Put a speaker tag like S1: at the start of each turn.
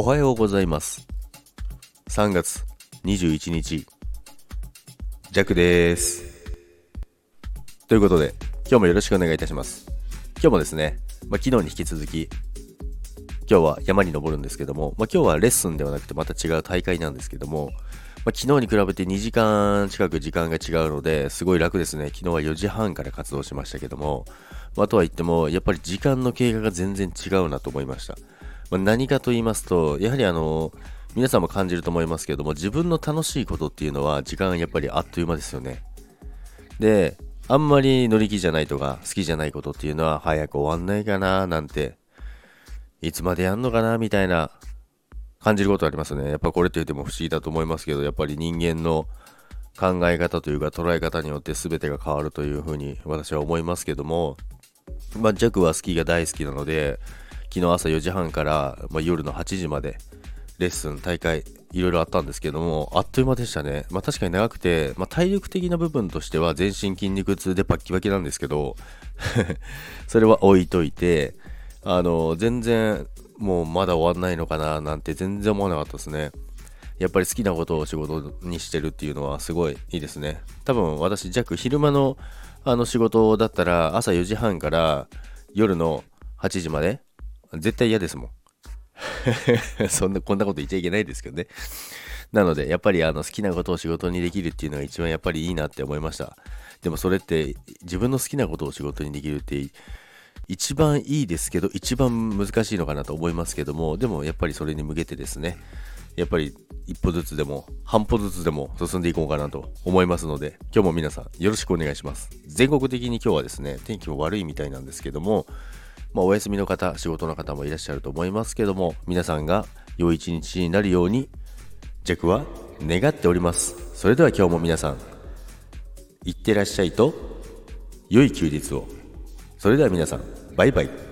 S1: おはようございます。3月21日、ジャクです。ということで、今日もよろしくお願いいたします。今日もですね、まあ、昨日に引き続き、今日は山に登るんですけども、まあ、今日はレッスンではなくてまた違う大会なんですけども、まあ、昨日に比べて2時間近く時間が違うので、すごい楽ですね。昨日は4時半から活動しましたけども、まあ、とは言っても、やっぱり時間の経過が全然違うなと思いました。まあ、何かと言いますと、やはりあの、皆さんも感じると思いますけども、自分の楽しいことっていうのは、時間やっぱりあっという間ですよね。で、あんまり乗り気じゃないとか、好きじゃないことっていうのは、早く終わんないかななんて、いつまでやんのかなみたいな感じることありますね。やっぱこれって言っても不思議だと思いますけど、やっぱり人間の考え方というか捉え方によって全てが変わるというふうに私は思いますけども、まあ、ジャクはスキーが大好きなので、昨日朝4時半から、まあ、夜の8時までレッスン、大会、いろいろあったんですけども、あっという間でしたね。まあ、確かに長くて、まあ、体力的な部分としては全身筋肉痛でバッキバキなんですけど、それは置いといて、あの、全然もうまだ終わんないのかななんて全然思わなかったですね。やっぱり好きなことを仕事にしてるっていうのはすごいいいですね。多分私、弱昼間のあの仕事だったら朝4時半から夜の8時まで絶対嫌ですもん。そんな、こんなこと言っちゃいけないですけどね。なので、やっぱりあの好きなことを仕事にできるっていうのが一番やっぱりいいなって思いました。でもそれって自分の好きなことを仕事にできるって一番いいですけど、一番難しいのかなと思いますけども、でもやっぱりそれに向けてですね、やっぱり一歩ずつでも、半歩ずつでも進んでいこうかなと思いますので、今日も皆さんよろしくお願いします。全国的に今日はですね、天気も悪いみたいなんですけども、まあ、お休みの方、仕事の方もいらっしゃると思いますけども、皆さんが良い一日になるように、ジェクは願っております。それでは今日も皆さん、いってらっしゃいと、良い休日を。それでは皆さん、バイバイ。